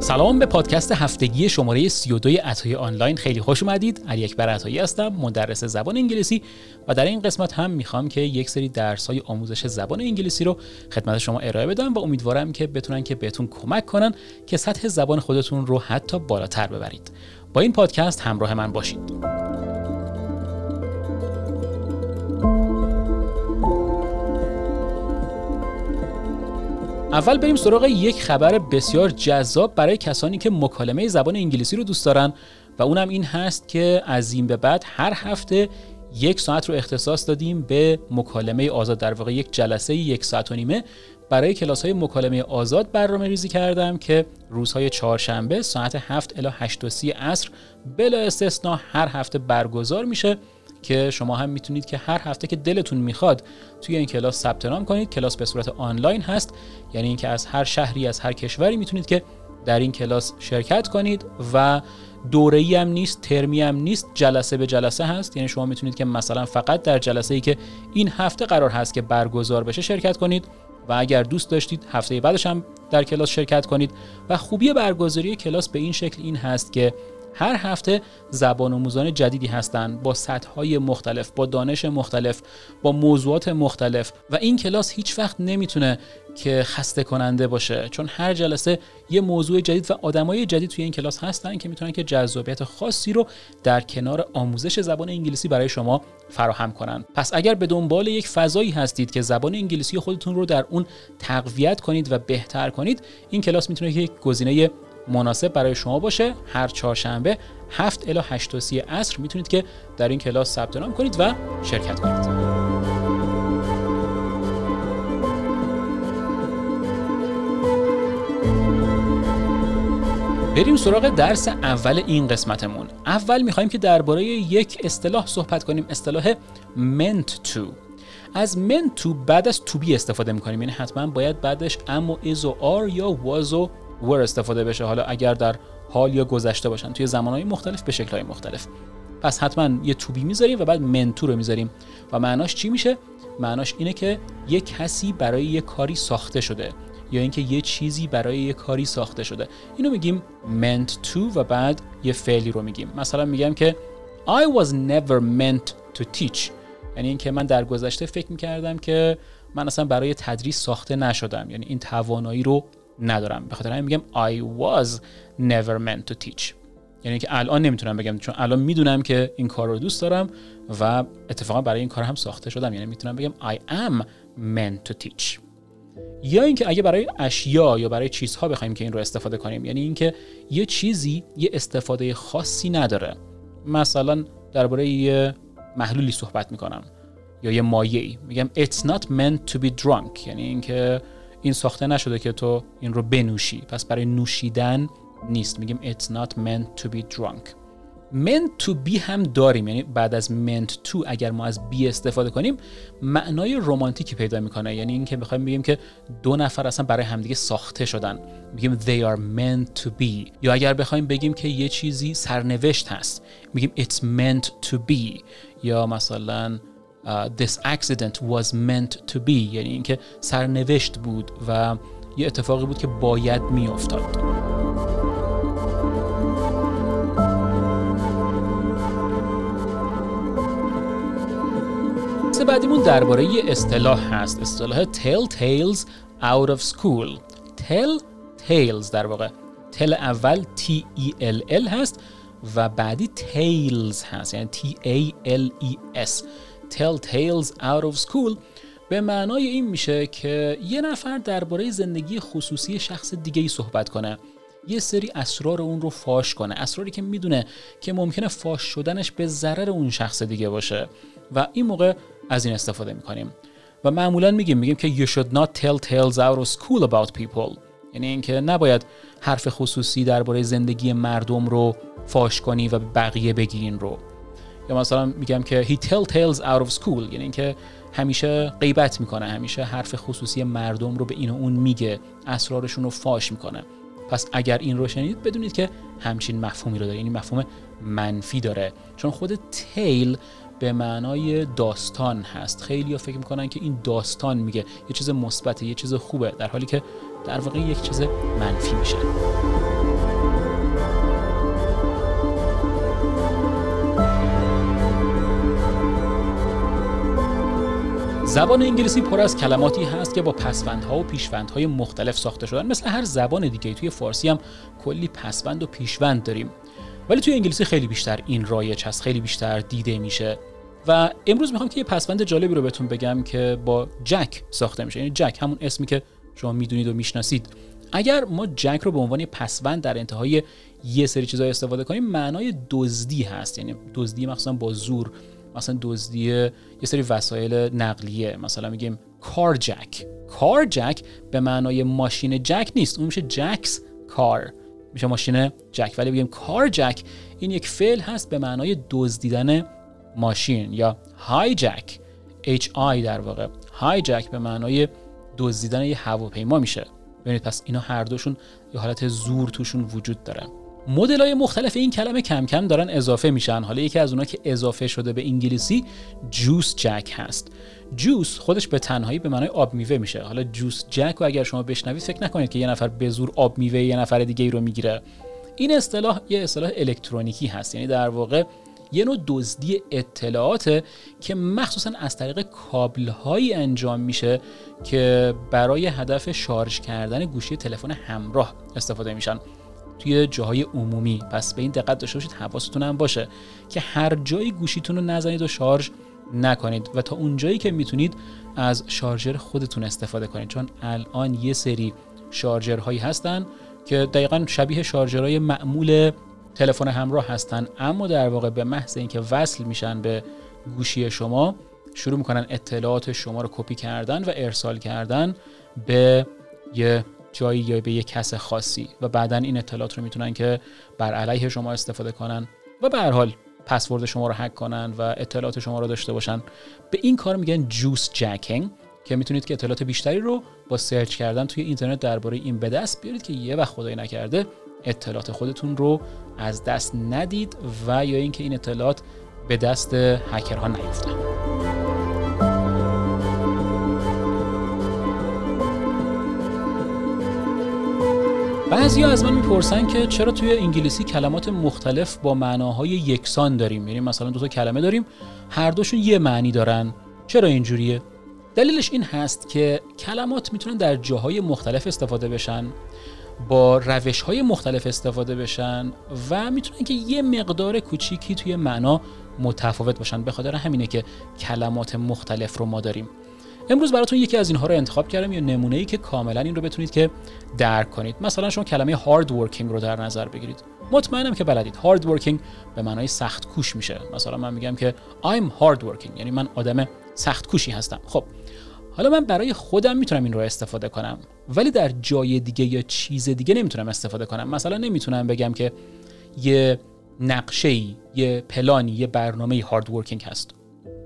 سلام به پادکست هفتگی شماره 32 عطای آنلاین. خیلی خوش اومدید. علی اکبر عطایی هستم مدرس زبان انگلیسی و در این قسمت هم می‌خوام که یک سری درس های آموزش زبان انگلیسی رو خدمت شما ارائه بدم و امیدوارم که بتونن که بهتون کمک کنن که سطح زبان خودتون رو حتی بالاتر ببرید. با این پادکست همراه من باشید. اول بریم سراغ یک خبر بسیار جذاب برای کسانی که مکالمه زبان انگلیسی رو دوست دارن و اونم این هست که از این به بعد هر هفته یک ساعت رو اختصاص دادیم به مکالمه آزاد. در واقع یک جلسه یک ساعت و نیمه برای کلاس های مکالمه آزاد برنامه ریزی کردم که روزهای چهارشنبه ساعت 7 الی 8 و 30 عصر بلا استثنا هر هفته برگزار میشه. که شما هم می‌تونید که هر هفته که دلتون می‌خواد توی این کلاس ثبت نام کنید. کلاس به صورت آنلاین هست. یعنی اینکه از هر شهری از هر کشوری می‌تونید که در این کلاس شرکت کنید و دوره ای هم نیست ترمی هم نیست جلسه به جلسه هست. یعنی شما می‌تونید که مثلا فقط در جلسه ای که این هفته قرار هست که برگزار بشه شرکت کنید و اگر دوست داشتید هفته بعدش هم در کلاس شرکت کنید. و خوبی برگزاری کلاس به این شکل این هست که هر هفته زبان آموزان جدیدی هستند با سطحهای مختلف با دانش مختلف با موضوعات مختلف و این کلاس هیچ وقت نمی‌تونه که خسته کننده باشه چون هر جلسه یه موضوع جدید و آدمای جدید توی این کلاس هستن که می‌تونن که جذابیت خاصی رو در کنار آموزش زبان انگلیسی برای شما فراهم کنن. پس اگر به دنبال یک فضایی هستید که زبان انگلیسی خودتون رو در اون تقویت کنید و بهتر کنید این کلاس می‌تونه یک گزینه مناسب برای شما باشه. هر چهارشنبه 7 الی 8 و 30 عصر می‌تونید که در این کلاس ثبت نام کنید و شرکت کنید. بریم سراغ درس اول این قسمتمون. اول می‌خوایم که درباره یک اصطلاح صحبت کنیم اصطلاح meant to. از meant to بعد از to be استفاده می‌کنیم. یعنی حتما باید بعدش ام و is و are یا was و ور استفاده بشه. حالا اگر در حال یا گذشته باشن. توی زمانهای مختلف به شکلهای مختلف. پس حتما یه توبی می‌ذاریم و بعد منتو رو می‌ذاریم. و معناش چی میشه؟ معناش اینه که یه کسی برای یه کاری ساخته شده. یا اینکه یه چیزی برای یه کاری ساخته شده. اینو میگیم meant to و بعد یه فعلی رو میگیم. مثلا میگم که I was never meant to teach. یعنی اینکه من در گذشته فکر می‌کردم که من اصلا برای تدریس ساخته نشدم. یعنی این توانایی رو ندارم. به خاطر همین میگم I was never meant to teach. یعنی که الان نمی‌تونم بگم چون الان می‌دونم که این کار رو دوست دارم و اتفاقا برای این کار هم ساخته شدم. یعنی می‌تونم بگم I am meant to teach. یا اینکه اگه برای اشیا یا برای چیزها بخوایم که این رو استفاده کنیم یعنی اینکه یه چیزی یه استفاده خاصی نداره. مثلا درباره یه محلولی صحبت می‌کنم یا یه مایعی. میگم it's not meant to be drunk. یعنی اینکه این ساخته نشده که تو این رو بنوشی. پس برای نوشیدن نیست. میگیم it's not meant to be drunk. Meant to be هم داریم. یعنی بعد از meant to اگر ما از be استفاده کنیم معنای رومانتیکی پیدا می‌کنه. یعنی اینکه می‌خوایم بگیم که دو نفر اصلا برای همدیگه ساخته شدن. میگیم they are meant to be. یا اگر بخوایم بگیم که یه چیزی سرنوشت هست. میگیم it's meant to be. یا مثلا this accident was meant to be یعنی اینکه سرنوشت بود و یه اتفاقی بود که باید میافتاد. بعدیمون درباره یه اصطلاح هست اصطلاح tell tales out of school. Tell tales در واقع. Tell اول T E L L هست و بعدی tales هست یعنی T A L E S. tell tales out of school به معنای این میشه که یه نفر درباره زندگی خصوصی شخص دیگه ای صحبت کنه. یه سری اسرار اون رو فاش کنه. اسراری که می‌دونه که ممکنه فاش شدنش به ضرر اون شخص دیگه باشه. و این موقع از این استفاده می‌کنیم. و معمولا میگیم میگیم که you should not tell tales out of school about people. یعنی اینکه نباید حرف خصوصی درباره زندگی مردم رو فاش کنی و بقیه بگیرین رو. یا مثلا میگم که he tell tales out of school یعنی اینکه همیشه غیبت می‌کنه همیشه حرف خصوصی مردم رو به این و اون میگه اسرارشون رو فاش می‌کنه. پس اگر این رو شنید بدونید که همچین مفهومی رو داره یعنی مفهوم منفی داره. چون خود تیل به معنای داستان هست. خیلی ها فکر می‌کنن که این داستان میگه. یه چیز مثبته یه چیز خوبه در حالی که در واقع یک چیز منفی میشه. زبان انگلیسی پر از کلماتی هست که با پسوندها و پیشوندهای مختلف ساخته شدن. مثل هر زبان دیگه توی فارسی هم کلی پسوند و پیشوند داریم. ولی توی انگلیسی خیلی بیشتر این رایج هست خیلی بیشتر دیده میشه. و امروز می‌خوام که یه پسوند جالبی رو بهتون بگم که با جک ساخته میشه. یعنی جک همون اسمی که شما می‌دونید و می‌شناسید. اگر ما جک رو به عنوان پسوند در انتهای یه سری چیزای استفاده کنیم معنای دزدی هست. یعنی دزدی مخصوصا با زور. مثلا دزدی یه سری وسایل نقلیه. مثلا میگیم کار جک کار جک به معنای ماشین جک نیست. اون میشه جکس کار میشه ماشین جک ولی بگیم کار جک این یک فعل هست به معنای دزدیدن ماشین یا های جک H I در واقع. های جک به معنای دزدیدن یه هواپیما میشه. ببینید پس اینا هر دوشون یه حالت زور توشون وجود داره. مدل های مختلف این کلمه کم کم دارن اضافه میشن. حالا یکی از اونها که اضافه شده به انگلیسی جوس جک هست. جوس خودش به تنهایی به معنای آب میوه میشه. حالا جوس جک و اگر شما بشنوید فکر نکنید که یه نفر به زور آب میوه یه نفر دیگه ای رو می‌گیره. این اصطلاح یه اصطلاح الکترونیکی هست. یعنی در واقع یه نوع دزدی اطلاعاته که مخصوصا از طریق کابل هایی انجام میشه که برای هدف شارژ کردن گوشی تلفن همراه استفاده میشن. توی جاهای عمومی. پس به این دقت داشته باشید حواستون هم باشه که هر جایی گوشیتون رو نزنید و شارژ نکنید و تا اونجایی که می‌تونید از شارژر خودتون استفاده کنید. چون الان یه سری شارژرهایی هستن که دقیقا شبیه شارژرهای معمول تلفن همراه هستن اما در واقع به محض اینکه وصل میشن به گوشی شما شروع می‌کنن اطلاعات شما رو کپی کردن و ارسال کردن به یه جایی یا به یه کس خاصی و بعدا این اطلاعات رو می‌تونن که بر علیه شما استفاده کنن و به هر حال پسورد شما رو هک کنن و اطلاعات شما رو داشته باشن. به این کار میگن juice jacking که می‌تونید که اطلاعات بیشتری رو با سرچ کردن توی اینترنت درباره این به دست بیارید که یه وقت خدای نکرده اطلاعات خودتون رو از دست ندید و یا اینکه این اطلاعات به دست هکرها نیفتن. بعضی از من می‌پرسن که چرا توی انگلیسی کلمات مختلف با معناهای یکسان داریم؟ یعنی مثلا دو تا کلمه داریم هر دوشون یه معنی دارن. چرا اینجوریه؟ دلیلش این هست که کلمات می‌تونن در جاهای مختلف استفاده بشن با روش های مختلف استفاده بشن و می‌تونن که یه مقدار کوچیکی توی معنا متفاوت باشن. به خاطر همینه که کلمات مختلف رو ما داریم. امروز براتون یکی از اینها رو انتخاب کردم یا نمونه ای که کاملا این رو بتونید که درک کنید. مثلا شما کلمه هارد ورکینگ رو در نظر بگیرید. مطمئنم که بلدید. هارد ورکینگ به معنای سخت کوش میشه. مثلا من میگم که I'm hard working یعنی من آدم سخت کوشی هستم. خب حالا من برای خودم می‌تونم این رو استفاده کنم ولی در جای دیگه یا چیز دیگه نمی‌تونم استفاده کنم. مثلا نمی‌تونم بگم که یه نقشه یه پلانی یه برنامه هارد ورکینگ هست.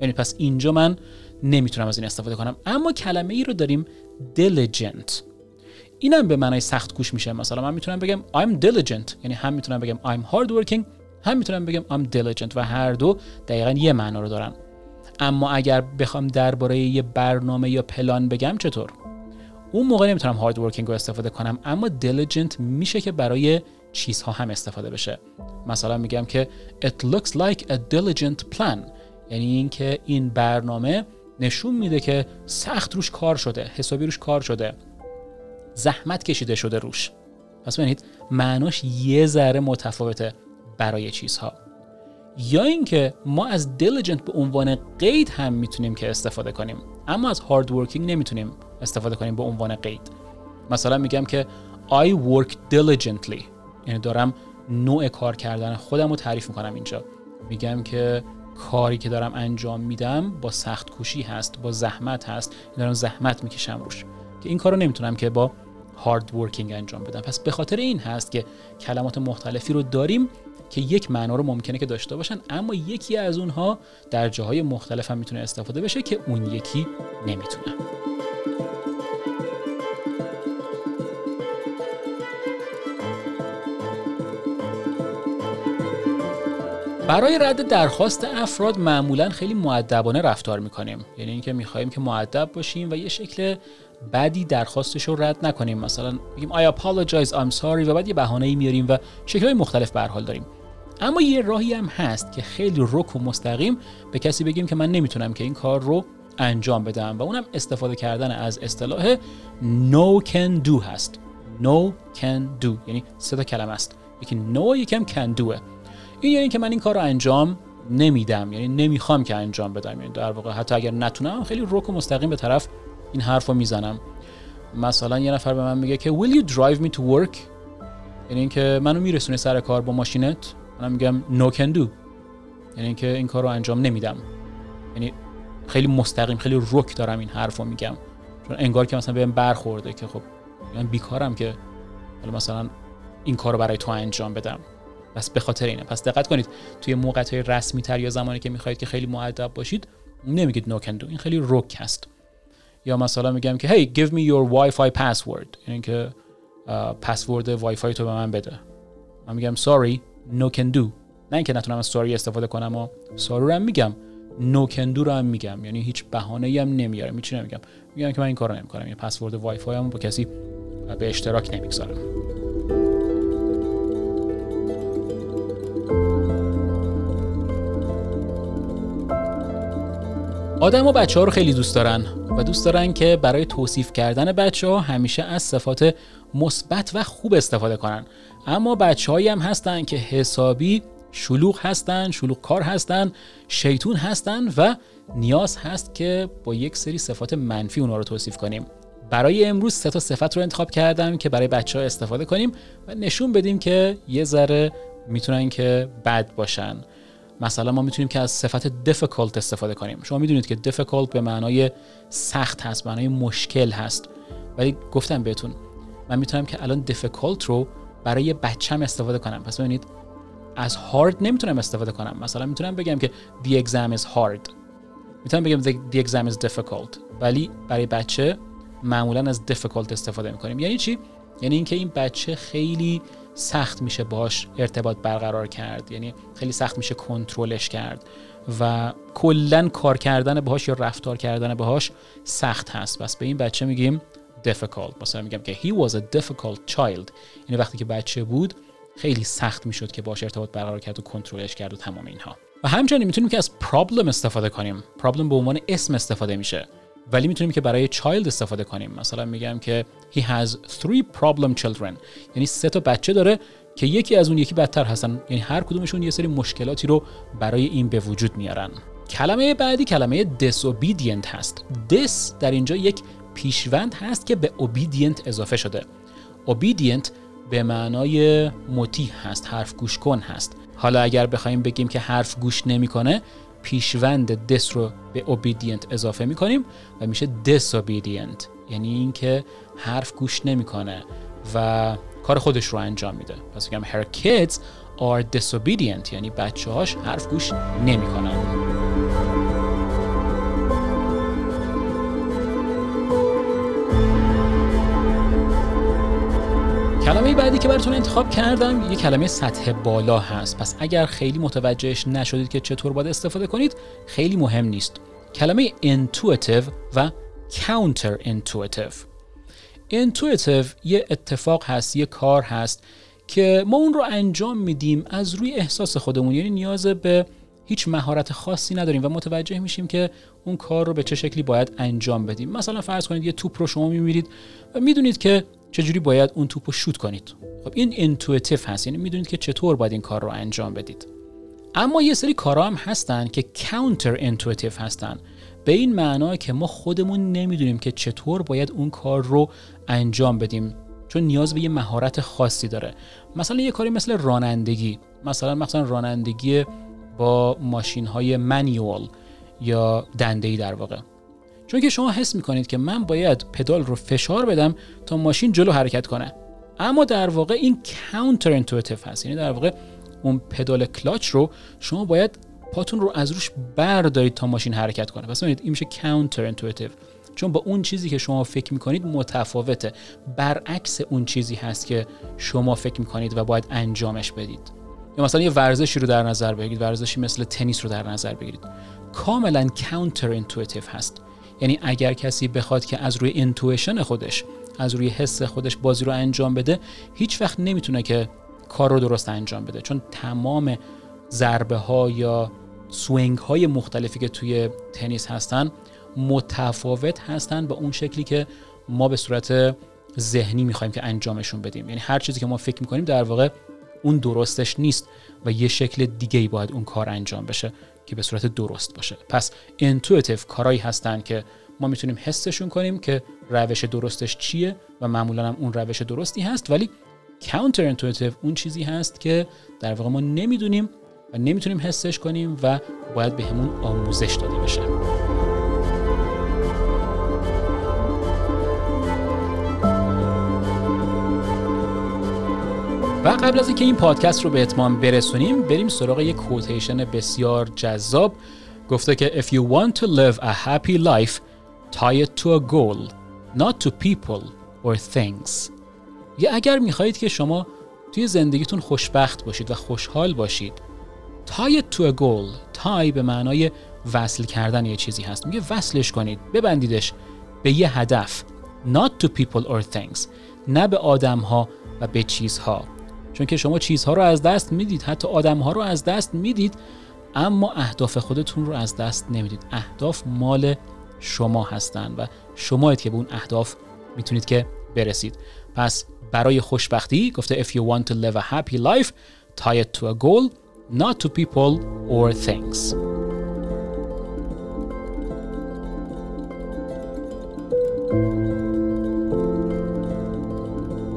یعنی پس اینجا من نمی‌تونم از این استفاده کنم. اما کلمه ای رو داریم diligent. اینم به معنای سخت کوش میشه. مثلا من می‌تونم بگم I'm diligent. یعنی هم می‌تونم بگم I'm hard working هم می‌تونم بگم I'm diligent و هر دو دقیقا یه معنا رو دارن. اما اگر بخوام درباره یه برنامه یا پلان بگم چطور؟ اون موقع نمی‌تونم هارد ورکینگ رو استفاده کنم اما diligent میشه که برای چیزها هم استفاده بشه. مثلا میگم که it looks like a diligent plan. یعنی اینکه این برنامه نشون میده که سخت روش کار شده حسابی روش کار شده. زحمت کشیده شده روش. پس ببینید معناش یه ذره متفاوته برای چیزها. یا اینکه ما از diligent به عنوان قید هم می‌تونیم که استفاده کنیم اما از hard working نمی‌تونیم استفاده کنیم به عنوان قید. مثلا میگم که I work diligently. یعنی دارم نوع کار کردن خودم رو تعریف می‌کنم اینجا. میگم که کاری که دارم انجام میدم با سخت کوشی هست با زحمت هست. دارم زحمت می‌کشم روش. که این کار رو نمی‌تونم که با هارد ورکینگ انجام بدم. پس به خاطر این هست که کلمات مختلفی رو داریم که یک معنا رو ممکنه که داشته باشن اما یکی از اونها در جاهای مختلف هم می‌تونه استفاده بشه که اون یکی نمی‌تونه. برای رد درخواست افراد معمولا خیلی معدبانه رفتار می‌کنیم. یعنی اینکه می‌خوایم که معدب باشیم و یه شکل بدی درخواستش رو رد نکنیم. مثلا بگیم I apologize I'm sorry و بعد یه بهانه ای میاریم و شکلهای مختلف به حال داریم. اما یه راهی هم هست که خیلی رک و مستقیم به کسی بگیم که من نمی‌تونم که این کار رو انجام بدم. و اونم استفاده کردن از اصطلاح no can do هست. no can do. یعنی سه تا کلمه است. یکی no یکم can do این یعنی که من این کار رو انجام نمیدم یعنی نمی‌خوام که انجام بدم. یعنی در واقع حتی اگر نتونم خیلی رک و مستقیم به طرف این حرف رو می‌زنم. مثلا یه نفر به من میگه که will you drive me to work? یعنی اینکه منو میرسونی سر کار با ماشینت؟ من میگم no can do. یعنی اینکه این کار رو انجام نمیدم. یعنی خیلی مستقیم خیلی رک دارم این حرف رو میگم. چون انگار که مثلا بهم برخورده که خب من بیکارم که مثلا این کار رو برای تو انجام بدم. پس به خاطر اینه. پس دقت کنید توی موقعیت های رسمی تر یا زمانی که می‌خواهید که خیلی مؤدب باشید نمیگید no can do. این خیلی رک هست. یا مثلا میگم که hey give me your wifi password. یعنی که پسورد وای فای تو به من بده. من میگم sorry no can do. نه اینکه نتونم از sorry استفاده کنم و sorry رو هم میگم. can do رو هم میگم. یعنی هیچ بهانه هم نمیارم هیچ نمیگم میگم که من این کارو نمی‌کنم. یعنی پسورد وای فای با کسی به اشتراک نمی‌گذارم. آدم و بچه ها رو خیلی دوست دارن و دوست دارن که برای توصیف کردن بچه ها همیشه از صفات مثبت و خوب استفاده کنن. اما بچه هایی هم هستن که حسابی شلوغ هستن شلوغ کار هستن شیطون هستن و نیاز هست که با یک سری صفات منفی اونا رو توصیف کنیم. برای امروز سه تا صفت رو انتخاب کردم که برای بچه ها استفاده کنیم و نشون بدیم که یه ذره می‌تونن که بد باشن. مثلا ما می‌تونیم که از صفت difficult استفاده کنیم. شما می‌دونید که difficult به معنای سخت هست به معنای مشکل هست. ولی گفتم بهتون من می‌تونم که الان difficult رو برای بچم استفاده کنم. پس ببینید از hard نمی‌تونم استفاده کنم. مثلا می‌تونم بگم که the exam is hard. می‌تونم بگم the, exam is ولی برای بچه معمولا از difficult استفاده می‌کنیم. یعنی چی؟ یعنی اینکه این بچه خیلی سخت میشه باش ارتباط برقرار کرد یعنی خیلی سخت میشه کنترلش کرد و کلا کار کردن باهاش یا رفتار کردن باهاش سخت هست. بس به این بچه میگیم difficult. مثلا میگم که he was a difficult child. یعنی وقتی که بچه بود خیلی سخت می‌شد که باش ارتباط برقرار کرد و کنترلش کرد و تمام اینها. و همچنین می‌تونیم که از problem استفاده کنیم. problem به عنوان اسم استفاده میشه. ولی می‌تونیم که برای child استفاده کنیم. مثلا میگم که he has three problem children. یعنی سه تا بچه داره که یکی از اون یکی بدتر هستن. یعنی هر کدومشون یه سری مشکلاتی رو برای این به وجود میارن. کلمه بعدی کلمه disobedient هست. Dis در اینجا یک پیشوند هست که به obedient اضافه شده. obedient به معنای مطیع هست حرف گوش کن هست. حالا اگر بخوایم بگیم که حرف گوش نمی‌کنه پیشوند دس رو به obedient اضافه می‌کنیم و میشه disobedient. یعنی اینکه حرف گوش نمی‌کنه و کار خودش رو انجام میده. پس میگم her kids are disobedient. یعنی بچه هاش حرف گوش نمی‌کنن. کلمه بعدی که براتون انتخاب کردم یه کلمه سطح بالا هست. پس اگر خیلی متوجهش نشدید که چطور باید استفاده کنید خیلی مهم نیست. کلمه intuitive و counter intuitive intuitive یه اتفاق هست یه کار هست که ما اون رو انجام میدیم از روی احساس خودمون. یعنی نیاز به هیچ مهارت خاصی نداریم و متوجه میشیم که اون کار رو به چه شکلی باید انجام بدیم. مثلا فرض کنید یه توپ رو شما می‌بینید و می‌دونید که چجوری باید اون توپ رو شوت کنید؟ خب این intuitive هست. یعنی می‌دونید که چطور باید این کار رو انجام بدید. اما یه سری کارا هم هستن که counter intuitive هستن. به این معنا که ما خودمون نمی‌دونیم که چطور باید اون کار رو انجام بدیم. چون نیاز به یه مهارت خاصی داره. مثلا یه کاری مثل رانندگی. مثلا مثلا رانندگی با ماشین های manual یا دنده در واقع. چون که شما حس می‌کنید که من باید پدال رو فشار بدم تا ماشین جلو حرکت کنه. اما در واقع این counter intuitive هست. یعنی در واقع اون پدال کلاچ رو شما باید پاتون رو از روش بردارید تا ماشین حرکت کنه. پس ببینید این میشه counter intuitive چون با اون چیزی که شما فکر می‌کنید متفاوته. برعکس اون چیزی هست که شما فکر می‌کنید و باید انجامش بدید. یا مثلا یه ورزشی رو در نظر بگیرید. ورزشی مثل تنیس رو در نظر بگیرید. کاملا counter intuitive هست. یعنی اگر کسی بخواد که از روی intuition خودش از روی حس خودش بازی رو انجام بده هیچ وقت نمی‌تونه که کار رو درست انجام بده. چون تمام ضربه ها یا swing های مختلفی که توی تنیس هستن متفاوت هستن با اون شکلی که ما به صورت ذهنی می‌خوایم که انجامشون بدیم. یعنی هر چیزی که ما فکر می‌کنیم در واقع اون درستش نیست و یه شکل دیگه ای باید اون کار انجام بشه که به صورت درست باشه. پس intuitive کارهایی هستن که ما می‌تونیم حسشون کنیم که روش درستش چیه و معمولا هم اون روش درستی هست ولی کانتر انتویتیو اون چیزی هست که در واقع ما نمی‌دونیم و نمی‌تونیم حسش کنیم و باید بهمون به آموزش داده بشه. و قبل از اینکه این پادکست رو به اتمام برسونیم بریم سراغ یک کوتیشن بسیار جذاب. گفته که if you want to live a happy life tie it to a goal not to people or things. یا اگر می‌خواهید که شما توی زندگیتون خوشبخت باشید و خوشحال باشید tie it to a goal tie به معنای وصل کردن یه چیزی هست. میگه وصلش کنید ببندیدش به یه هدف not to people or things نه به آدم ها و به چیزها. چون که شما چیزها رو از دست می‌دید حتی آدمها رو از دست می‌دید اما اهداف خودتون رو از دست نمی‌دید. اهداف مال شما هستند و شمایید که به اون اهداف می‌تونید که برسید. پس برای خوشبختی گفته if you want to live a happy life tie it to a goal not to people or things.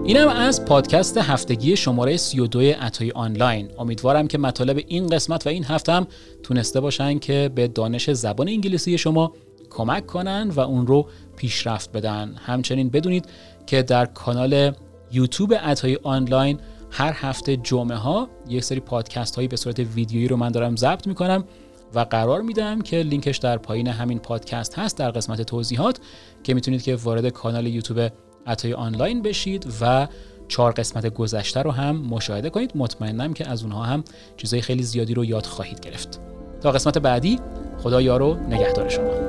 اینم از پادکست هفتگی شماره 32 عطای آنلاین. امیدوارم که مطالب این قسمت و این هفته هم تونسته باشن که به دانش زبان انگلیسی شما کمک کنن و اون رو پیشرفت بدن. همچنین بدونید که در کانال یوتیوب عطای آنلاین هر هفته جمعه ها یک سری پادکست هایی به صورت ویدیویی رو من دارم ضبط می‌کنم و قرار میدم که لینکش در پایین همین پادکست هست در قسمت توضیحات که می‌تونید که وارد کانال یوتیوب عطای آنلاین بشید و چهار قسمت گذشته رو هم مشاهده کنید. مطمئنم که از اونها هم چیزای خیلی زیادی رو یاد خواهید گرفت. تا قسمت بعدی خدا یارو نگهدار شما.